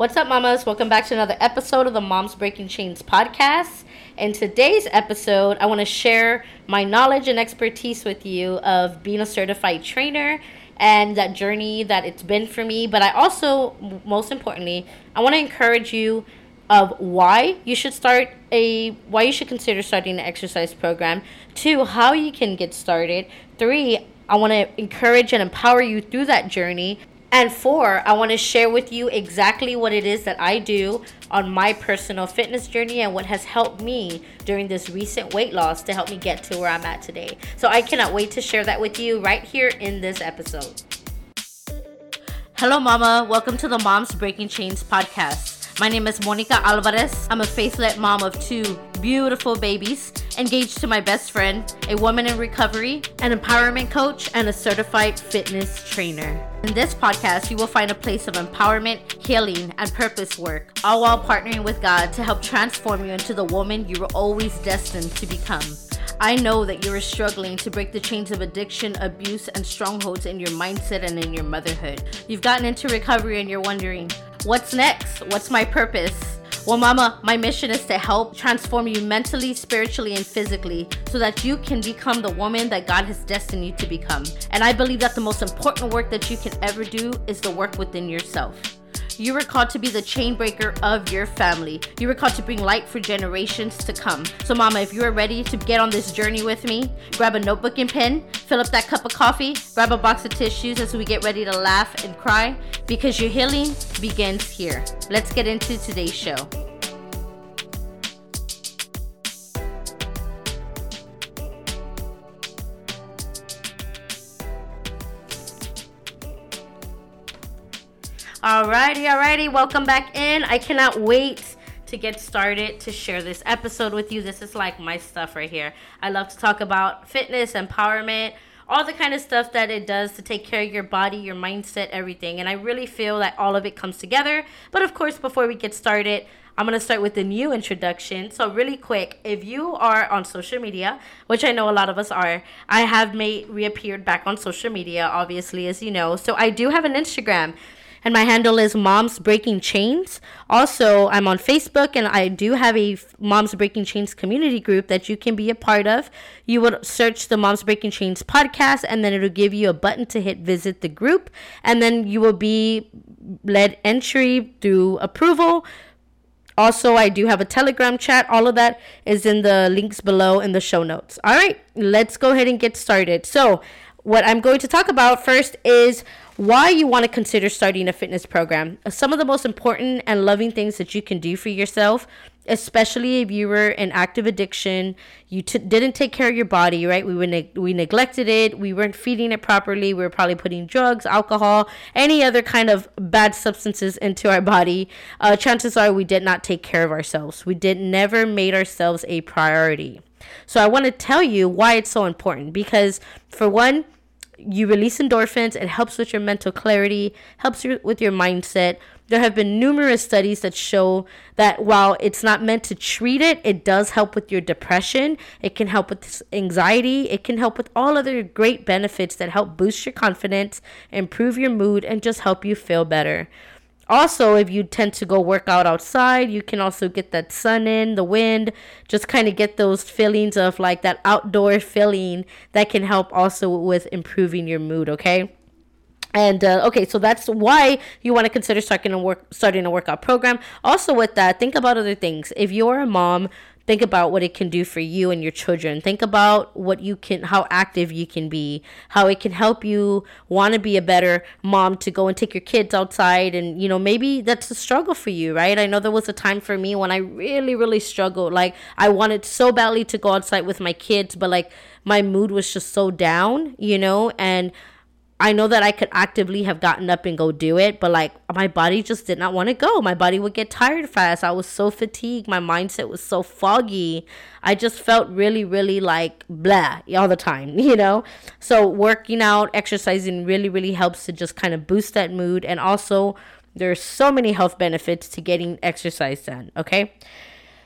What's up, mamas? Welcome back to another episode of the Moms Breaking Chains podcast. In today's episode, I want to share my knowledge and expertise with you of being a certified trainer and that journey that it's been for me. But I also, most importantly, I want to encourage you of why you should start a why you should consider starting an exercise program. Two, how you can get started. Three, I want to encourage and empower you through that journey. And four, I want to share with you exactly what it is that I do on my personal fitness journey and what has helped me during this recent weight loss to help me get to where I'm at today. So I cannot wait to share that with you right here in this episode. Hello, Mama. Welcome to the Moms Breaking Chains podcast. My name is Monica Alvarez. I'm a faith-led mom of two beautiful babies, engaged to my best friend, a woman in recovery, an empowerment coach, and a certified fitness trainer. In this podcast, you will find a place of empowerment, healing, and purpose work, all while partnering with God to help transform you into the woman you were always destined to become. I know that you are struggling to break the chains of addiction, abuse, and strongholds in your mindset and in your motherhood. You've gotten into recovery and you're wondering, What's next? What's my purpose? Well, Mama, my mission is to help transform you mentally, spiritually, and physically so that you can become the woman that God has destined you to become. And I believe that the most important work that you can ever do is the work within yourself. You were called to be the chain breaker of your family. You were called to bring light for generations to come. So, Mama, if you are ready to get on this journey with me, grab a notebook and pen, fill up that cup of coffee, grab a box of tissues as we get ready to laugh and cry because your healing begins here. Let's get into today's show. Alrighty, alrighty, welcome back in. I cannot wait to get started to share this episode with you. This is like my stuff right here. I love to talk about fitness, empowerment, all the kind of stuff that it does to take care of your body, your mindset, everything. And I really feel that all of it comes together. But of course, before we get started, I'm going to start with the new introduction. So, really quick, if you are on social media, which I know a lot of us are, I have made reappeared back on social media, obviously, as you know. So, I do have an Instagram and my handle is Moms Breaking Chains. Also, I'm on Facebook and I do have a Moms Breaking Chains community group that you can be a part of. You would search the Moms Breaking Chains podcast and then it'll give you a button to hit visit the group and then you will be led entry through approval. Also, I do have a Telegram chat. All of that is in the links below in the show notes. All right, let's go ahead and get started. So, what I'm going to talk about first is why you want to consider starting a fitness program. Some of the most important and loving things that you can do for yourself, especially if you were in active addiction, you t- didn't take care of your body, right? We ne- we neglected it, we weren't feeding it properly, we were probably putting drugs, alcohol, any other kind of bad substances into our body. Uh, chances are we did not take care of ourselves. We did never made ourselves a priority. So I want to tell you why it's so important because for one, you release endorphins it helps with your mental clarity helps you with your mindset. There have been numerous studies that show that while it's not meant to treat it it does help with your depression it can help with anxiety it can help with all other great benefits that help boost your confidence improve your mood and just help you feel better also, if you tend to go work out outside, you can also get that sun in, the wind, just kind of get those feelings of like that outdoor feeling that can help also with improving your mood, okay? And uh, okay, so that's why you want to consider starting a work starting a workout program. Also, with that, think about other things. If you're a mom think about what it can do for you and your children. Think about what you can how active you can be how it can help you want to be a better mom to go and take your kids outside and you know maybe that's a struggle for you right? I know there was a time for me when i really really struggled. Like i wanted so badly to go outside with my kids but like my mood was just so down you know? And I know that I could actively have gotten up and go do it, but like my body just did not want to go. My body would get tired fast. I was so fatigued. My mindset was so foggy. I just felt really, really like blah all the time, you know? So working out, exercising really, really helps to just kind of boost that mood. And also, there's so many health benefits to getting exercise done, okay?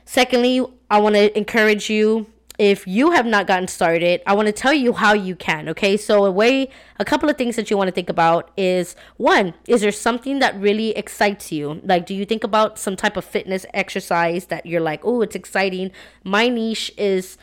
Secondly, I want to encourage you if you have not gotten started, I want to tell you how you can. Okay. So, a way, a couple of things that you want to think about is one, is there something that really excites you? Like, do you think about some type of fitness exercise that you're like, oh, it's exciting? My niche is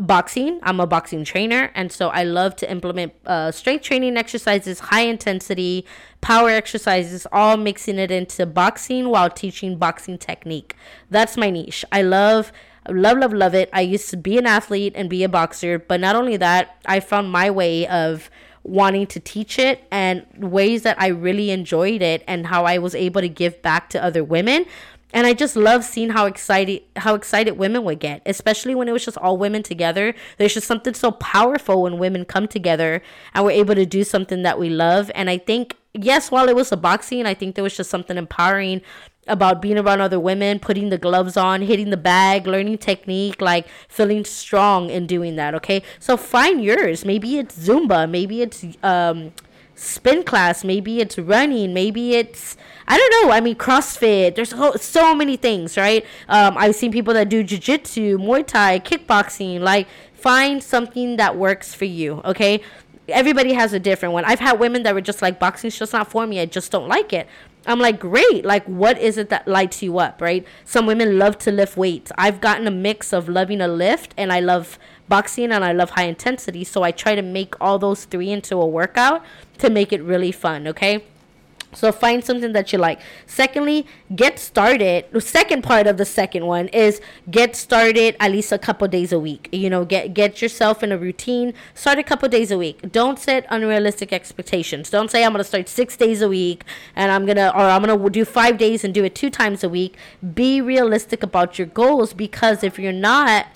boxing. I'm a boxing trainer, and so I love to implement uh, strength training exercises, high intensity power exercises, all mixing it into boxing while teaching boxing technique. That's my niche. I love. Love, love, love it. I used to be an athlete and be a boxer, but not only that, I found my way of wanting to teach it and ways that I really enjoyed it and how I was able to give back to other women and I just love seeing how excited how excited women would get, especially when it was just all women together. There's just something so powerful when women come together and we're able to do something that we love. And I think yes, while it was a boxing, I think there was just something empowering about being around other women, putting the gloves on, hitting the bag, learning technique, like feeling strong in doing that. Okay, so find yours. Maybe it's Zumba, maybe it's um, spin class, maybe it's running, maybe it's I don't know. I mean, CrossFit. There's so, so many things, right? Um, I've seen people that do jujitsu, Muay Thai, kickboxing. Like, find something that works for you. Okay. Everybody has a different one. I've had women that were just like, boxing's just not for me. I just don't like it. I'm like, great. Like, what is it that lights you up, right? Some women love to lift weights. I've gotten a mix of loving a lift and I love boxing and I love high intensity. So I try to make all those three into a workout to make it really fun, okay? So find something that you like. Secondly, get started. The second part of the second one is get started at least a couple days a week. You know, get get yourself in a routine. Start a couple days a week. Don't set unrealistic expectations. Don't say I'm gonna start six days a week and I'm gonna or I'm gonna do five days and do it two times a week. Be realistic about your goals because if you're not,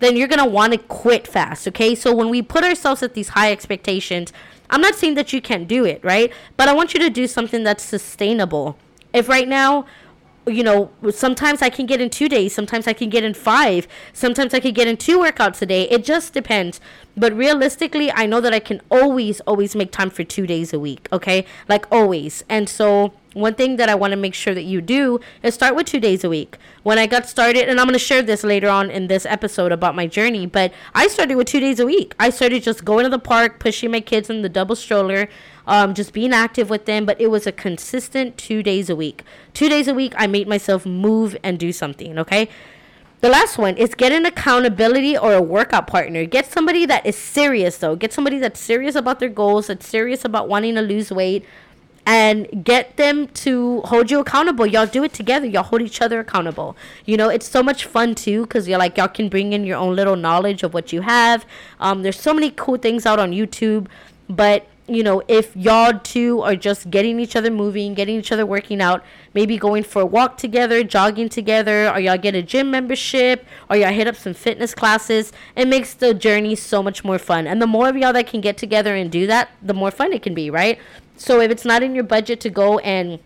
then you're gonna want to quit fast. Okay, so when we put ourselves at these high expectations I'm not saying that you can't do it, right? But I want you to do something that's sustainable. If right now, you know, sometimes I can get in two days, sometimes I can get in five, sometimes I can get in two workouts a day. It just depends. But realistically, I know that I can always, always make time for two days a week, okay? Like always. And so one thing that I want to make sure that you do is start with two days a week. When I got started, and I'm going to share this later on in this episode about my journey, but I started with two days a week. I started just going to the park, pushing my kids in the double stroller, um, just being active with them, but it was a consistent two days a week. Two days a week, I made myself move and do something, okay? The last one is get an accountability or a workout partner. Get somebody that is serious, though. Get somebody that's serious about their goals, that's serious about wanting to lose weight, and get them to hold you accountable. Y'all do it together. Y'all hold each other accountable. You know, it's so much fun too because you're like, y'all can bring in your own little knowledge of what you have. Um, there's so many cool things out on YouTube, but you know, if y'all two are just getting each other moving, getting each other working out, maybe going for a walk together, jogging together, or y'all get a gym membership, or y'all hit up some fitness classes, it makes the journey so much more fun. And the more of y'all that can get together and do that, the more fun it can be, right? So if it's not in your budget to go and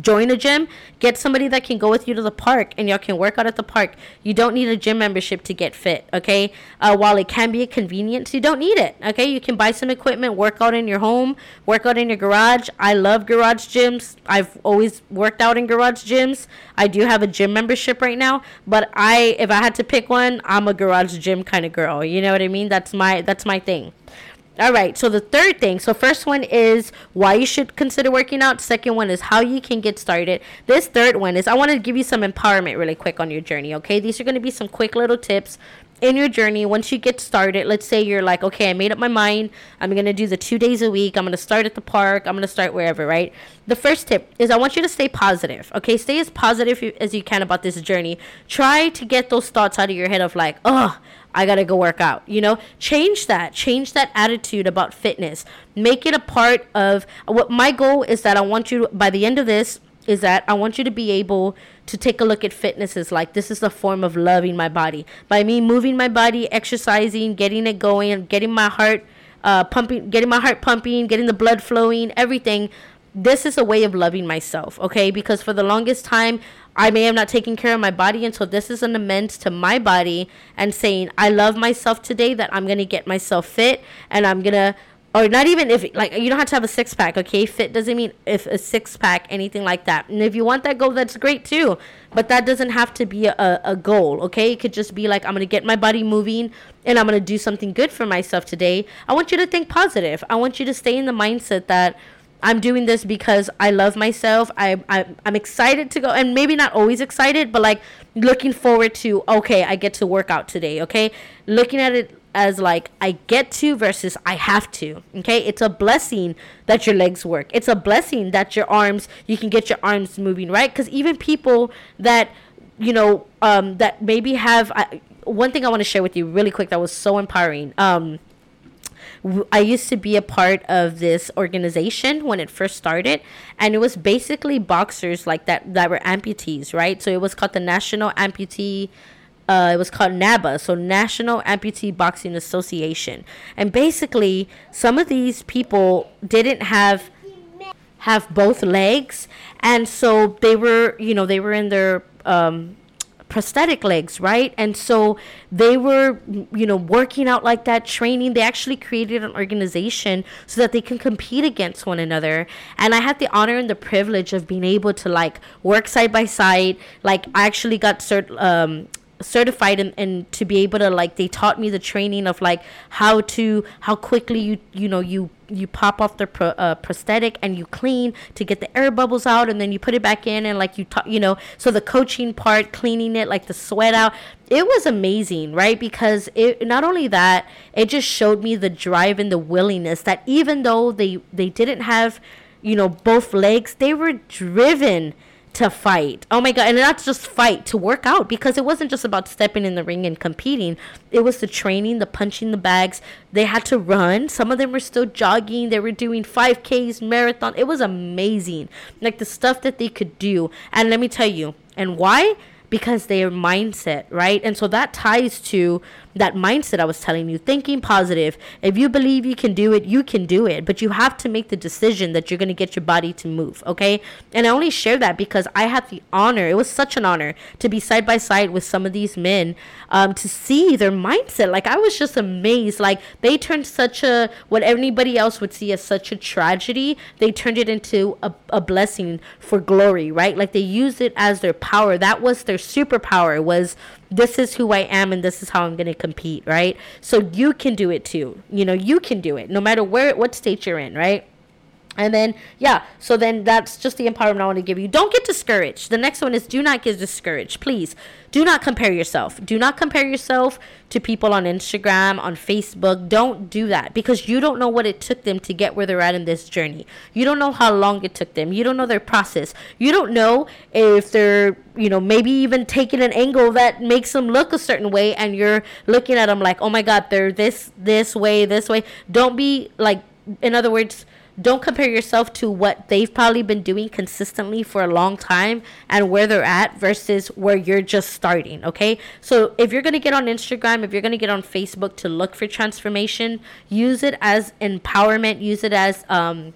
join a gym get somebody that can go with you to the park and y'all can work out at the park. You don't need a gym membership to get fit okay? Uh, while it can be a convenience you don't need it okay? You can buy some equipment work out in your home work out in your garage. I love garage gyms. I've always worked out in garage gyms. I do have a gym membership right now but i if i had to pick one i'm a garage gym kind of girl you know what i mean? That's my that's my thing all right. So the third thing. So first one is why you should consider working out. Second one is how you can get started. This third one is I want to give you some empowerment really quick on your journey. Okay. These are going to be some quick little tips in your journey once you get started let's say you're like okay i made up my mind i'm going to do the two days a week i'm going to start at the park i'm going to start wherever right the first tip is i want you to stay positive okay stay as positive as you can about this journey try to get those thoughts out of your head of like oh I gotta go work out. You know, change that. Change that attitude about fitness. Make it a part of what my goal is that I want you to, by the end of this is that I want you to be able to take a look at fitness as like this is a form of loving my body. By me moving my body, exercising, getting it going, getting my heart uh, pumping, getting my heart pumping, getting the blood flowing, everything. This is a way of loving myself, okay? Because for the longest time, I may have not taken care of my body until this is an amends to my body and saying, I love myself today, that I'm going to get myself fit and I'm going to or not even if like you don't have to have a six pack okay? Fit doesn't mean if a six pack anything like that. And if you want that goal that's great too but that doesn't have to be a, a goal okay? It could just be like i'm gonna get my body moving and i'm gonna do something good for myself today. I want you to think positive. I want you to stay in the mindset that I'm doing this because I love myself. I, I I'm excited to go, and maybe not always excited, but like looking forward to. Okay, I get to work out today. Okay, looking at it as like I get to versus I have to. Okay, it's a blessing that your legs work. It's a blessing that your arms you can get your arms moving right. Because even people that you know um, that maybe have I, one thing I want to share with you really quick that was so empowering. Um, I used to be a part of this organization when it first started, and it was basically boxers like that that were amputees, right? So it was called the National Amputee. Uh, it was called NABA, so National Amputee Boxing Association, and basically some of these people didn't have have both legs, and so they were, you know, they were in their um, prosthetic legs, right? And so they were, you know, working out like that, training. They actually created an organization so that they can compete against one another. And I had the honor and the privilege of being able to like work side by side. Like I actually got cert um certified and, and to be able to like they taught me the training of like how to how quickly you you know you you pop off the pro, uh, prosthetic and you clean to get the air bubbles out and then you put it back in and like you talk you know so the coaching part cleaning it like the sweat out it was amazing right? Because it not only that it just showed me the drive and the willingness that even though they they didn't have you know both legs they were driven to fight. Oh my god, and not just fight, to work out because it wasn't just about stepping in the ring and competing. It was the training, the punching the bags. They had to run. Some of them were still jogging. They were doing 5Ks, marathon. It was amazing. Like the stuff that they could do. And let me tell you, and why? Because their mindset, right? And so that ties to that mindset I was telling you, thinking positive. If you believe you can do it, you can do it. But you have to make the decision that you're going to get your body to move, okay? And I only share that because I had the honor, it was such an honor to be side by side with some of these men um, to see their mindset. Like, I was just amazed. Like, they turned such a, what anybody else would see as such a tragedy, they turned it into a, a blessing for glory, right? Like, they used it as their power. That was their superpower, was this is who I am and this is how I'm going to compete, right? So you can do it too. You know, you can do it no matter where what state you're in, right? And then, yeah, so then that's just the empowerment I want to give you. Don't get discouraged. The next one is do not get discouraged. Please do not compare yourself. Do not compare yourself to people on Instagram, on Facebook. Don't do that because you don't know what it took them to get where they're at in this journey. You don't know how long it took them. You don't know their process. You don't know if they're, you know, maybe even taking an angle that makes them look a certain way and you're looking at them like, oh my God, they're this, this way, this way. Don't be like, in other words, don't compare yourself to what they've probably been doing consistently for a long time and where they're at versus where you're just starting okay? So if you're to get on instagram if you're to get on facebook to look for transformation use it as empowerment use it as um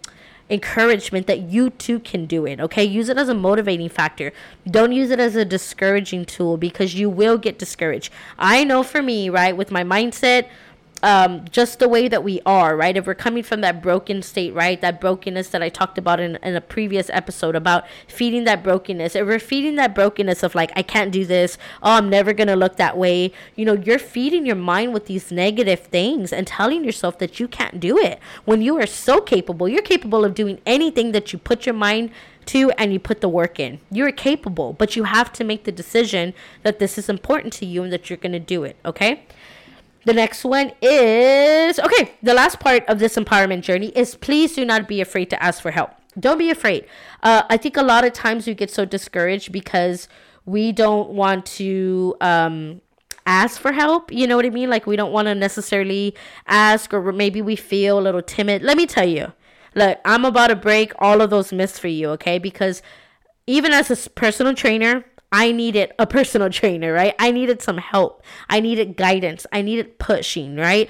encouragement that you too can do it okay? Use it as a motivating factor. Don't use it as a discouraging tool because you will get discouraged. I know for me right with my mindset um, just the way that we are, right? If we're coming from that broken state, right? That brokenness that I talked about in, in a previous episode about feeding that brokenness. If we're feeding that brokenness of like, I can't do this, oh, I'm never going to look that way, you know, you're feeding your mind with these negative things and telling yourself that you can't do it when you are so capable. You're capable of doing anything that you put your mind to and you put the work in. You're capable, but you have to make the decision that this is important to you and that you're going to do it, okay? The next one is okay. The last part of this empowerment journey is please do not be afraid to ask for help. Don't be afraid. Uh, I think a lot of times we get so discouraged because we don't want to um, ask for help. You know what I mean? Like we don't want to necessarily ask, or maybe we feel a little timid. Let me tell you, look, I'm about to break all of those myths for you, okay? Because even as a personal trainer, I needed a personal trainer, right? I needed some help. I needed guidance. I needed pushing, right?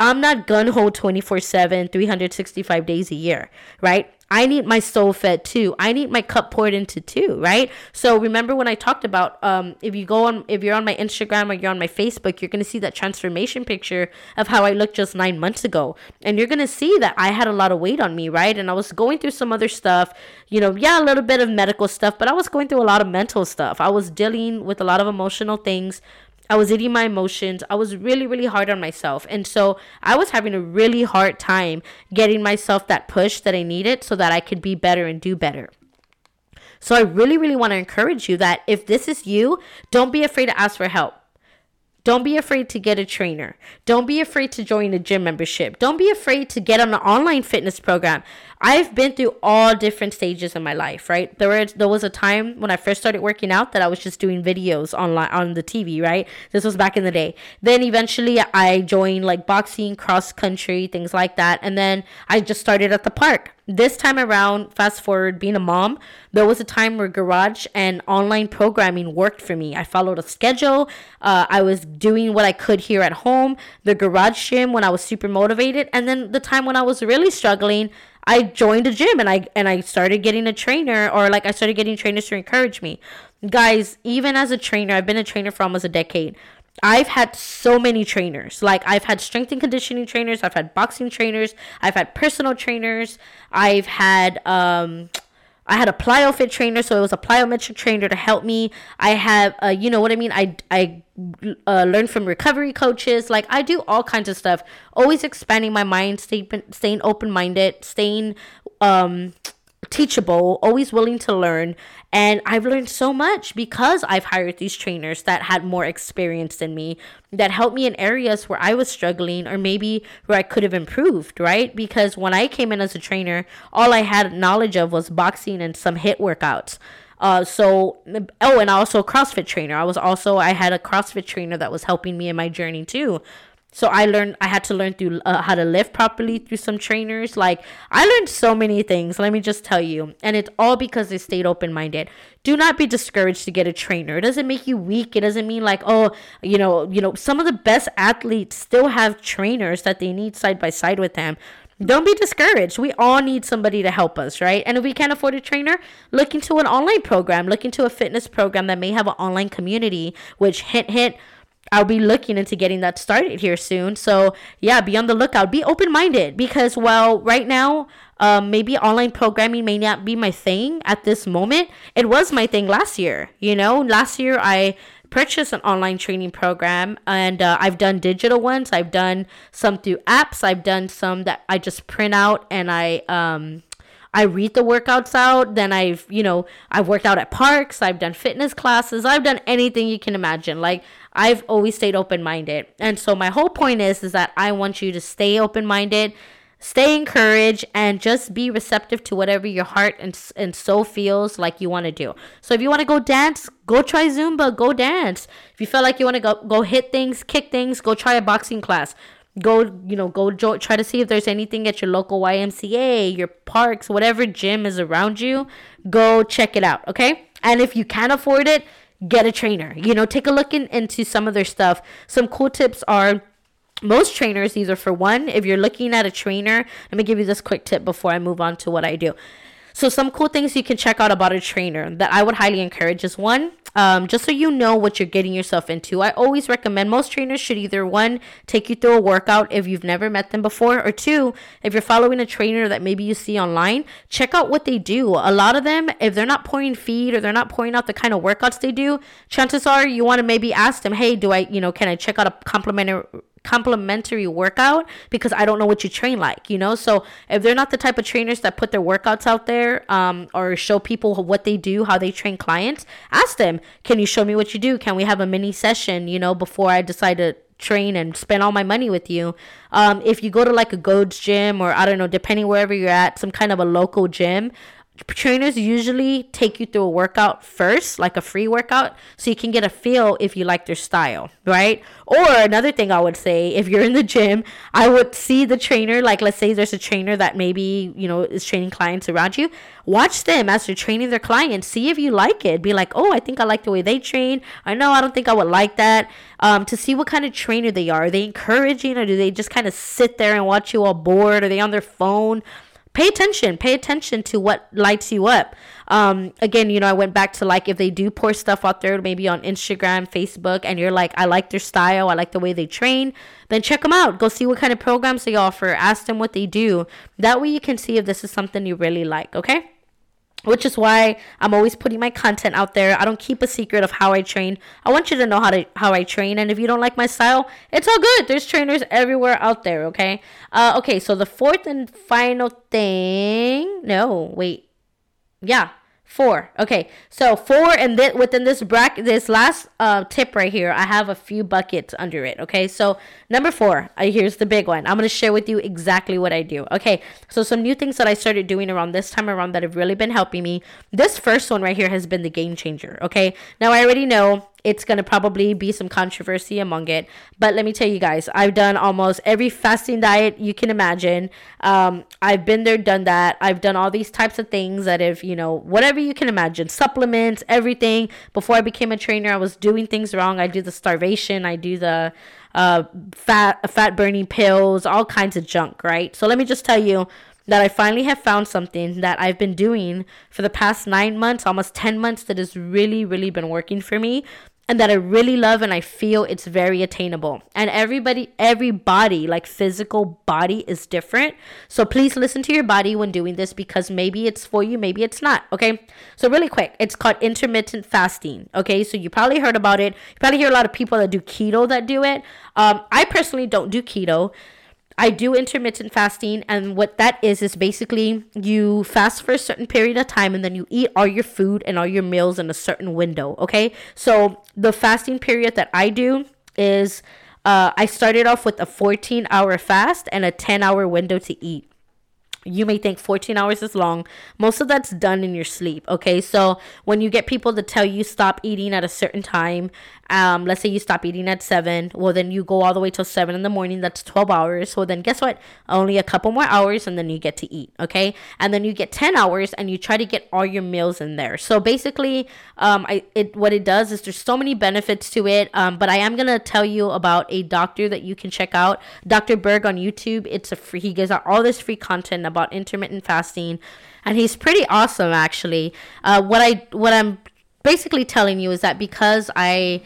I'm not gun ho 24 7, 365 days a year, right? I need my soul fed too. I need my cup poured into too, right? So remember when I talked about um, if you go on, if you're on my Instagram or you're on my Facebook, you're gonna see that transformation picture of how I looked just nine months ago, and you're gonna see that I had a lot of weight on me, right? And I was going through some other stuff, you know, yeah, a little bit of medical stuff, but I was going through a lot of mental stuff. I was dealing with a lot of emotional things. I was eating my emotions. I was really, really hard on myself. And so I was having a really hard time getting myself that push that I needed so that I could be better and do better. So I really, really want to encourage you that if this is you, don't be afraid to ask for help. Don't be afraid to get a trainer. Don't be afraid to join a gym membership. Don't be afraid to get on an online fitness program. I've been through all different stages in my life, right? There was there was a time when I first started working out that I was just doing videos online on the TV, right? This was back in the day. Then eventually I joined like boxing, cross country, things like that, and then I just started at the park this time around, fast forward, being a mom, there was a time where garage and online programming worked for me. I followed a schedule. Uh, I was doing what I could here at home. The garage gym when I was super motivated, and then the time when I was really struggling, I joined a gym and I and I started getting a trainer, or like I started getting trainers to encourage me. Guys, even as a trainer, I've been a trainer for almost a decade. I've had so many trainers. Like I've had strength and conditioning trainers, I've had boxing trainers, I've had personal trainers, I've had um I had a plyo fit trainer, so it was a plyometric trainer to help me. I have, uh, you know what I mean. I I uh, learned from recovery coaches. Like I do all kinds of stuff. Always expanding my mind, stay, staying open minded, staying um teachable, always willing to learn. And I've learned so much because I've hired these trainers that had more experience than me, that helped me in areas where I was struggling or maybe where I could have improved, right? Because when I came in as a trainer, all I had knowledge of was boxing and some hit workouts. Uh, so oh, and also a CrossFit trainer. I was also I had a CrossFit trainer that was helping me in my journey too. So I learned I had to learn through uh, how to lift properly through some trainers. Like I learned so many things, let me just tell you. And it's all because they stayed open-minded. Do not be discouraged to get a trainer. It doesn't make you weak. It doesn't mean like, oh, you know, you know, some of the best athletes still have trainers that they need side by side with them. Don't be discouraged. We all need somebody to help us, right? And if we can't afford a trainer, look into an online program, look into a fitness program that may have an online community, which hint hint I'll be looking into getting that started here soon. So yeah, be on the lookout. Be open minded because well, right now, um, maybe online programming may not be my thing at this moment. It was my thing last year. You know, last year I purchased an online training program and uh, I've done digital ones. I've done some through apps. I've done some that I just print out and I um I read the workouts out. Then I've, you know, I've worked out at parks. I've done fitness classes. I've done anything you can imagine. Like I've always stayed open minded. And so my whole point is, is that I want you to stay open minded, stay encouraged, and just be receptive to whatever your heart and, and soul feels like you want to do. So if you want to go dance, go try Zumba, go dance. If you feel like you want to go, go hit things, kick things, go try a boxing class go you know go jo- try to see if there's anything at your local ymca your parks whatever gym is around you go check it out okay? And if you can't afford it get a trainer you know take a look in, into some of their stuff. Some cool tips are most trainers these are for one if you're looking at a trainer let me give you this quick tip before i move on to what i do. So some cool things you can check out about a trainer that I would highly encourage is one, um, just so you know what you're getting yourself into. I always recommend most trainers should either one take you through a workout if you've never met them before, or two, if you're following a trainer that maybe you see online, check out what they do. A lot of them, if they're not pouring feed or they're not pouring out the kind of workouts they do, chances are you want to maybe ask them, hey, do I, you know, can I check out a complimentary complimentary workout because I don't know what you train like, you know? So if they're not the type of trainers that put their workouts out there um, or show people what they do, how they train clients, ask them, can you show me what you do? Can we have a mini session, you know, before I decide to train and spend all my money with you. Um, if you go to like a Gold's gym or I don't know, depending wherever you're at, some kind of a local gym, trainers usually take you through a workout first, like a free workout, so you can get a feel if you like their style, right? Or another thing I would say, if you're in the gym, I would see the trainer, like let's say there's a trainer that maybe, you know, is training clients around you. Watch them as they're training their clients. See if you like it. Be like, oh, I think I like the way they train. I know I don't think I would like that. Um, to see what kind of trainer they are. Are they encouraging or do they just kind of sit there and watch you all bored? Are they on their phone? Pay attention pay attention to what lights you up. Um again you know i went back to like if they do pour stuff out there maybe on instagram facebook and you're like i like their style. I like the way they train then check them out. Go see what kind of programs they offer. Ask them what they do. That way you can see if this is something you really like okay which is why I'm always putting my content out there. I don't keep a secret of how I train. I want you to know how to how I train, and if you don't like my style, it's all good. There's trainers everywhere out there. Okay. Uh, okay. So the fourth and final thing. No, wait. Yeah. Four. Okay, so four, and then within this bracket, this last uh, tip right here, I have a few buckets under it. Okay, so number four, uh, here's the big one. I'm gonna share with you exactly what I do. Okay, so some new things that I started doing around this time around that have really been helping me. This first one right here has been the game changer. Okay, now I already know it's going to probably be some controversy among it. But let me tell you guys, I've done almost every fasting diet you can imagine. Um, I've been there, done that. I've done all these types of things that if, you know, whatever you can imagine, supplements, everything. Before I became a trainer, I was doing things wrong. I do the starvation, I do the uh, fat, fat burning pills, all kinds of junk, right? So let me just tell you, that I finally have found something that I've been doing for the past nine months, almost 10 months, that has really, really been working for me and that I really love and I feel it's very attainable. And everybody everybody like physical body is different. So please listen to your body when doing this because maybe it's for you, maybe it's not, okay? So really quick, it's called intermittent fasting, okay? So you probably heard about it. You probably hear a lot of people that do keto that do it. Um, I personally don't do keto. I do intermittent fasting, and what that is is basically you fast for a certain period of time and then you eat all your food and all your meals in a certain window. Okay, so the fasting period that I do is uh, I started off with a 14 hour fast and a 10 hour window to eat. You may think 14 hours is long. Most of that's done in your sleep. Okay. So when you get people to tell you stop eating at a certain time, um, let's say you stop eating at seven, well, then you go all the way till seven in the morning. That's 12 hours. So then guess what? Only a couple more hours and then you get to eat. Okay. And then you get 10 hours and you try to get all your meals in there. So basically, um, I, it, what it does is there's so many benefits to it. Um, but I am going to tell you about a doctor that you can check out, Dr. Berg on YouTube. It's a free, he gives out all this free content about intermittent fasting and he's pretty awesome actually. Uh, what I, what I'm basically telling you is that because I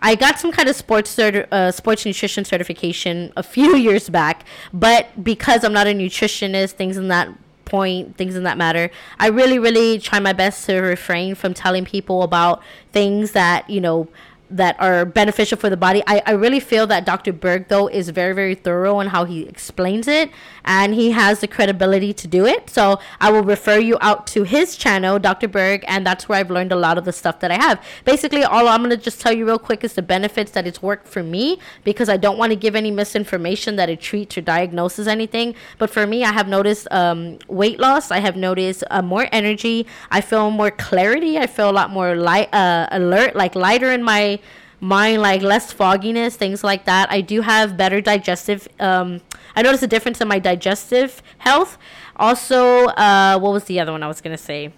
I got some kind of sports uh, sports nutrition certification a few years back, but because I'm not a nutritionist, things in that point, things in that matter, I really, really try my best to refrain from telling people about things that you know that are beneficial for the body. I, I really feel that Dr. Berg, though, is very, very thorough in how he explains it, and he has the credibility to do it. So I will refer you out to his channel, Dr. Berg, and that's where I've learned a lot of the stuff that I have. Basically, all I'm going to just tell you real quick is the benefits that it's worked for me because I don't want to give any misinformation that it treats or diagnoses anything. But for me, I have noticed um, weight loss, I have noticed uh, more energy, I feel more clarity, I feel a lot more light, uh, alert, like lighter in my mind like less fogginess things like that i do have better digestive um i noticed a difference in my digestive health. Also uh what was the other one i was gonna say?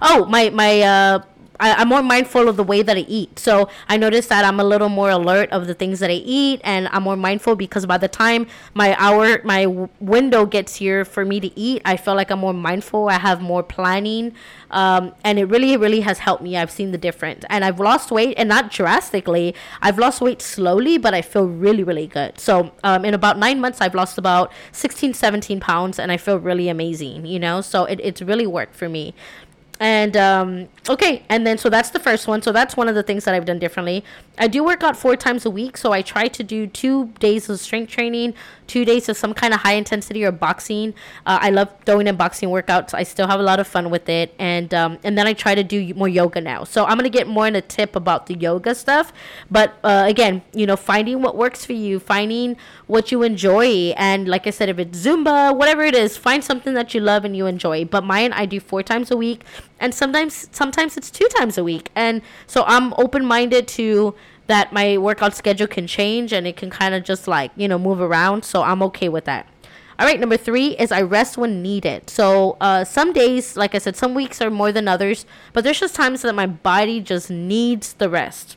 Oh my my uh I, am more mindful of the way that I eat. So I notice that I'm a little more alert of the things that I eat, and I'm more mindful because by the time my hour, my w- window gets here for me to eat, I feel like I'm more mindful. I have more planning, um, and it really, really has helped me. I've seen the difference, and I've lost weight, and not drastically. I've lost weight slowly, but I feel really, really good. So um, in about nine months, I've lost about 16, 17 pounds, and I feel really amazing. You know, so it, it's really worked for me. And um, okay, and then so that's the first one. So that's one of the things that I've done differently. I do work out four times a week, so I try to do two days of strength training, two days of some kind of high intensity or boxing. Uh, I love throwing in boxing workouts. I still have a lot of fun with it, and um, and then I try to do more yoga now. So I'm gonna get more in a tip about the yoga stuff. But uh, again, you know, finding what works for you, finding what you enjoy, and like I said, if it's Zumba, whatever it is, find something that you love and you enjoy. But mine, I do four times a week and sometimes sometimes it's two times a week. And so i'm open-minded to that my workout schedule can change and it can kind of just like you know move around. So i'm okay with that. All right number three is i rest when needed. So uh, some days like i said some weeks are more than others but there's just times that my body just needs the rest.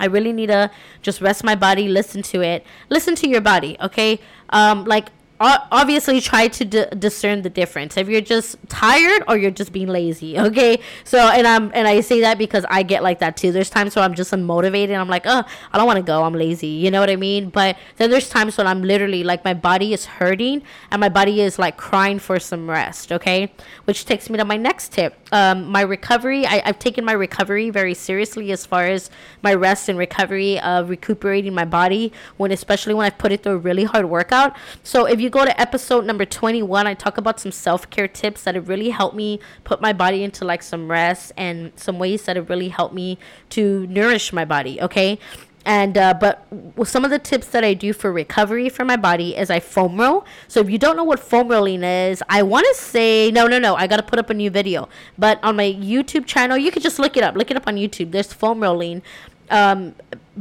I really need to just rest my body, listen to it, listen to your body, okay? Um, like obviously try to d- discern the difference. If you're just tired or you're just being lazy okay? So and i'm and i say that because i get like that too. There's times where i'm just unmotivated. I'm like oh i don't want to go. I'm lazy. You know what i mean? But then there's times when i'm literally like my body is hurting and my body is like crying for some rest okay? Which takes me to my next tip. Um, my recovery I, i've taken my recovery very seriously as far as my rest and recovery of recuperating my body when especially when i've put it through a really hard workout. So if you go to episode number 21, I talk about some self care tips that have really helped me put my body into like some rest and some ways that have really helped me to nourish my body. Okay. And uh, but some of the tips that I do for recovery for my body is I foam roll. So if you don't know what foam rolling is, I want to say no, no, no. I got to put up a new video. But on my YouTube channel, you can just look it up. Look it up on YouTube. There's foam rolling um,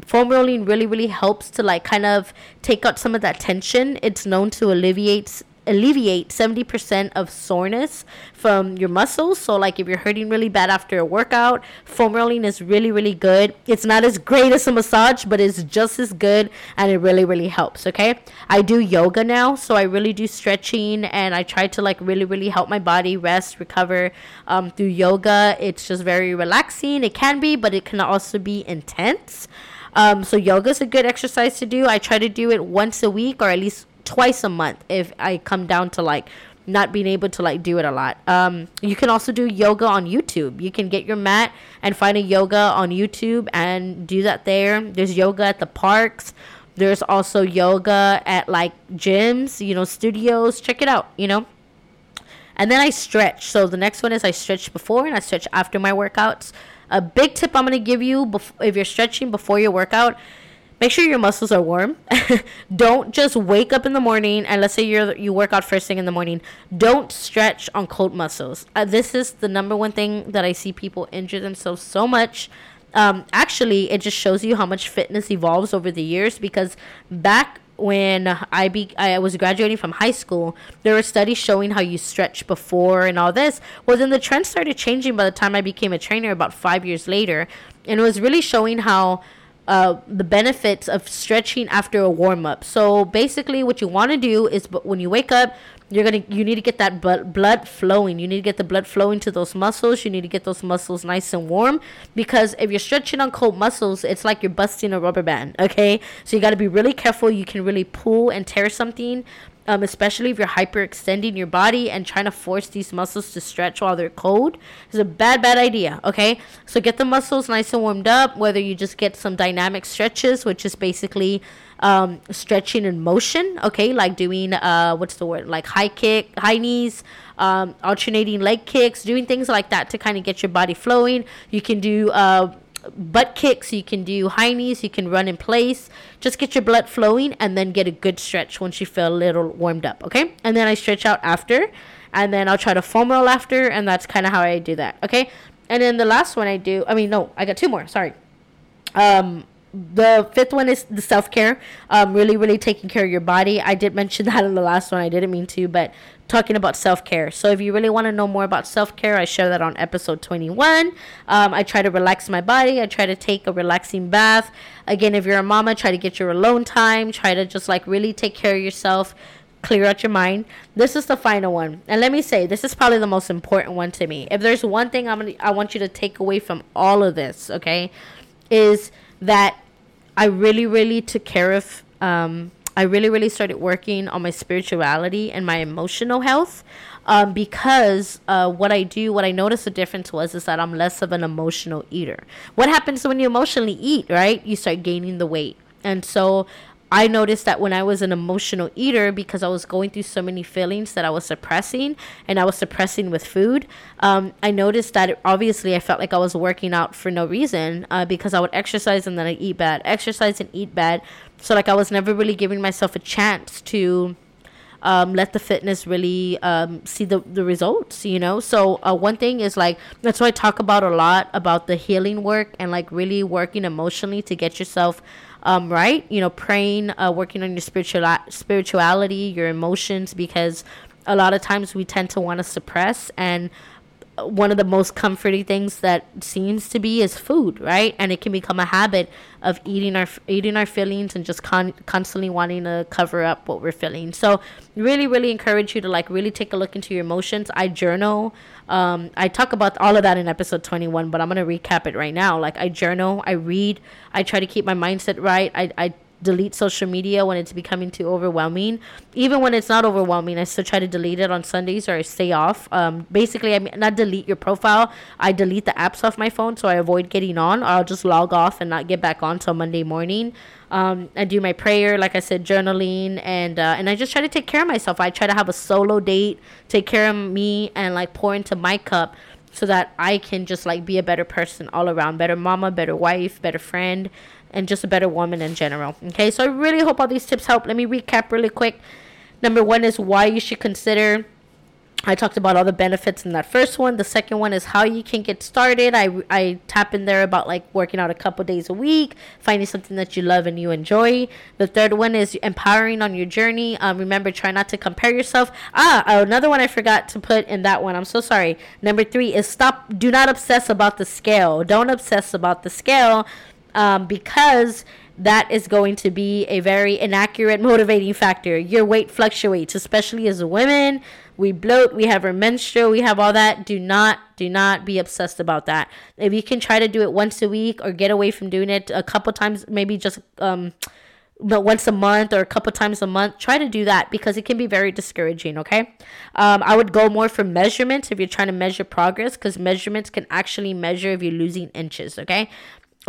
foam rolling really really helps to like kind of take out some of that tension it's known to alleviate alleviate 70% of soreness from your muscles. So, like if you're hurting really bad after a workout, foam rolling is really, really good. It's not as great as a massage, but it's just as good and it really, really helps. Okay. I do yoga now, so I really do stretching and I try to like really, really help my body rest, recover um, through yoga. It's just very relaxing. It can be, but it can also be intense. Um, so yoga is a good exercise to do. I try to do it once a week or at least twice a month if I come down to like not being able to like do it a lot. Um, you can also do yoga on YouTube. You can get your mat and find a yoga on YouTube and do that there. There's yoga at the parks. There's also yoga at like gyms, you know, studios. Check it out, you know. And then I stretch. So the next one is I stretch before and I stretch after my workouts. A big tip I'm going to give you bef- if you're stretching before your workout make sure your muscles are warm. don't just wake up in the morning and let's say you you work out first thing in the morning. Don't stretch on cold muscles. Uh, this is the number one thing that I see people injure themselves so much. Um, actually, it just shows you how much fitness evolves over the years because back when I be I was graduating from high school, there were studies showing how you stretch before and all this. Well, then the trend started changing by the time I became a trainer about five years later, and it was really showing how uh, the benefits of stretching after a warm up. So basically, what you want to do is, when you wake up, you're gonna you need to get that blood flowing. You need to get the blood flowing to those muscles. You need to get those muscles nice and warm because if you're stretching on cold muscles, it's like you're busting a rubber band. Okay, so you got to be really careful. You can really pull and tear something um, especially if you're hyperextending your body and trying to force these muscles to stretch while they're cold, is a bad, bad idea. Okay, so get the muscles nice and warmed up. Whether you just get some dynamic stretches, which is basically um, stretching and motion. Okay, like doing uh, what's the word? Like high kick, high knees. Um, alternating leg kicks, doing things like that to kind of get your body flowing. You can do uh, butt kicks, you can do high knees, you can run in place. Just get your blood flowing and then get a good stretch once you feel a little warmed up, okay? And then I stretch out after, and then I'll try to foam roll after, and that's kind of how I do that, okay? And then the last one I do, I mean, no, I got two more, sorry. Um, the fifth one is the self care. Um, really, really taking care of your body. I did mention that in the last one. I didn't mean to, but talking about self care. So if you really want to know more about self care, I share that on episode 21. Um, I try to relax my body. I try to take a relaxing bath. Again, if you're a mama, try to get your alone time. Try to just like really take care of yourself. Clear out your mind. This is the final one, and let me say, this is probably the most important one to me. If there's one thing I'm gonna, I want you to take away from all of this, okay, is that I really, really took care of um, I really, really started working on my spirituality and my emotional health. um, because uh, what I do, what I noticed the difference was is that I'm less of an emotional eater. What happens when you emotionally eat, right? You start gaining the weight. And so I noticed that when I was an emotional eater, because I was going through so many feelings that I was suppressing, and I was suppressing with food, um, I noticed that it, obviously I felt like I was working out for no reason uh, because I would exercise and then I eat bad, exercise and eat bad. So like I was never really giving myself a chance to um, let the fitness really um, see the, the results, you know? So, uh, one thing is like, that's why I talk about a lot about the healing work and like really working emotionally to get yourself um, right. You know, praying, uh, working on your spiritual spirituality, your emotions, because a lot of times we tend to want to suppress and one of the most comforting things that seems to be is food, right? And it can become a habit of eating our eating our feelings and just con- constantly wanting to cover up what we're feeling. So, really, really encourage you to like really take a look into your emotions. I journal. Um, I talk about all of that in episode 21, but I'm gonna recap it right now. Like I journal, I read, I try to keep my mindset right. I I delete social media when it's becoming too overwhelming. Even when it's not overwhelming, I still try to delete it on Sundays or I stay off. Um, basically, I mean, not delete your profile. I delete the apps off my phone so I avoid getting on. Or I'll just log off and not get back on till Monday morning. Um, I do my prayer, like I said, journaling, and uh, and I just try to take care of myself. I try to have a solo date, take care of me, and like pour into my cup so that I can just like be a better person all around, better mama, better wife, better friend, and just a better woman in general. Okay, so I really hope all these tips help. Let me recap really quick. Number one is why you should consider. I talked about all the benefits in that first one. The second one is how you can get started. I, I tap in there about like working out a couple days a week, finding something that you love and you enjoy. The third one is empowering on your journey. Um, remember, try not to compare yourself. Ah, another one I forgot to put in that one. I'm so sorry. Number three is stop. Do not obsess about the scale. Don't obsess about the scale um, because that is going to be a very inaccurate motivating factor. Your weight fluctuates, especially as women. We bloat, we have our menstrual, we have all that. Do not, do not be obsessed about that. If you can try to do it once a week or get away from doing it a couple times, maybe just um, but once a month or a couple times a month try to do that because it can be very discouraging okay um, i would go more for measurements if you're trying to measure progress because measurements can actually measure if you're losing inches okay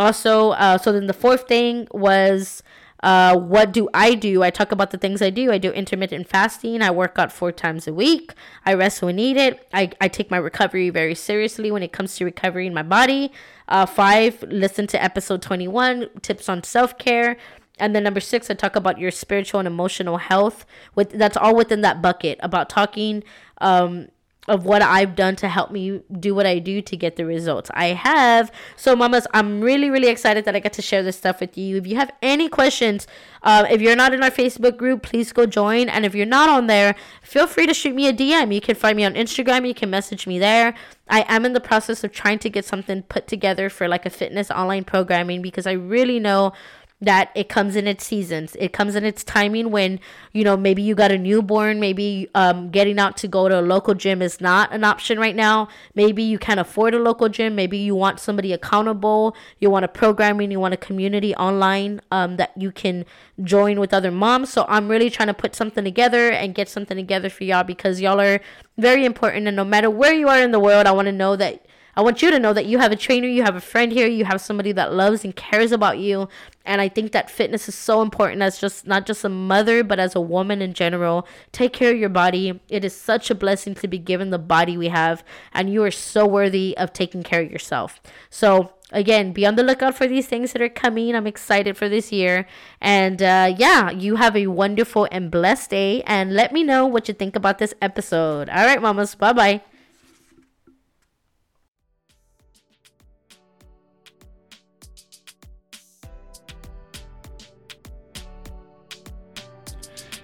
also, uh, so then the fourth thing was uh, what do I do? I talk about the things I do. I do intermittent fasting. I work out four times a week. I rest when needed. I, I take my recovery very seriously when it comes to recovering my body. Uh, five, listen to episode 21, tips on self care. And then number six, I talk about your spiritual and emotional health. With that's all within that bucket about talking um, of what I've done to help me do what I do to get the results I have. So, mamas, I'm really, really excited that I get to share this stuff with you. If you have any questions, uh, if you're not in our Facebook group, please go join. And if you're not on there, feel free to shoot me a DM. You can find me on Instagram. You can message me there. I am in the process of trying to get something put together for like a fitness online programming because I really know that it comes in its seasons. It comes in its timing when, you know, maybe you got a newborn, maybe um, getting out to go to a local gym is not an option right now. Maybe you can't afford a local gym. Maybe you want somebody accountable. You want a programming, you want a community online um, that you can join with other moms. So I'm really trying to put something together and get something together for y'all because y'all are very important. And no matter where you are in the world, I want to know that I want you to know that you have a trainer, you have a friend here, you have somebody that loves and cares about you. And I think that fitness is so important as just not just a mother, but as a woman in general. Take care of your body. It is such a blessing to be given the body we have, and you are so worthy of taking care of yourself. So, again, be on the lookout for these things that are coming. I'm excited for this year. And uh, yeah, you have a wonderful and blessed day. And let me know what you think about this episode. All right, mamas. Bye bye.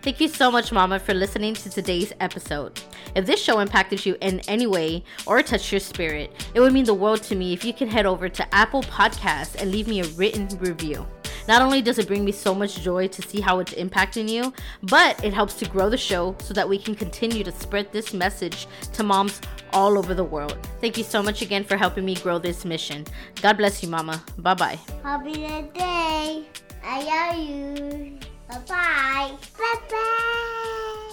Thank you so much, Mama, for listening to today's episode. If this show impacted you in any way or touched your spirit, it would mean the world to me if you could head over to Apple Podcasts and leave me a written review. Not only does it bring me so much joy to see how it's impacting you, but it helps to grow the show so that we can continue to spread this message to moms all over the world. Thank you so much again for helping me grow this mission. God bless you, Mama. Bye bye. Happy day. I love you. 拜拜。拜拜。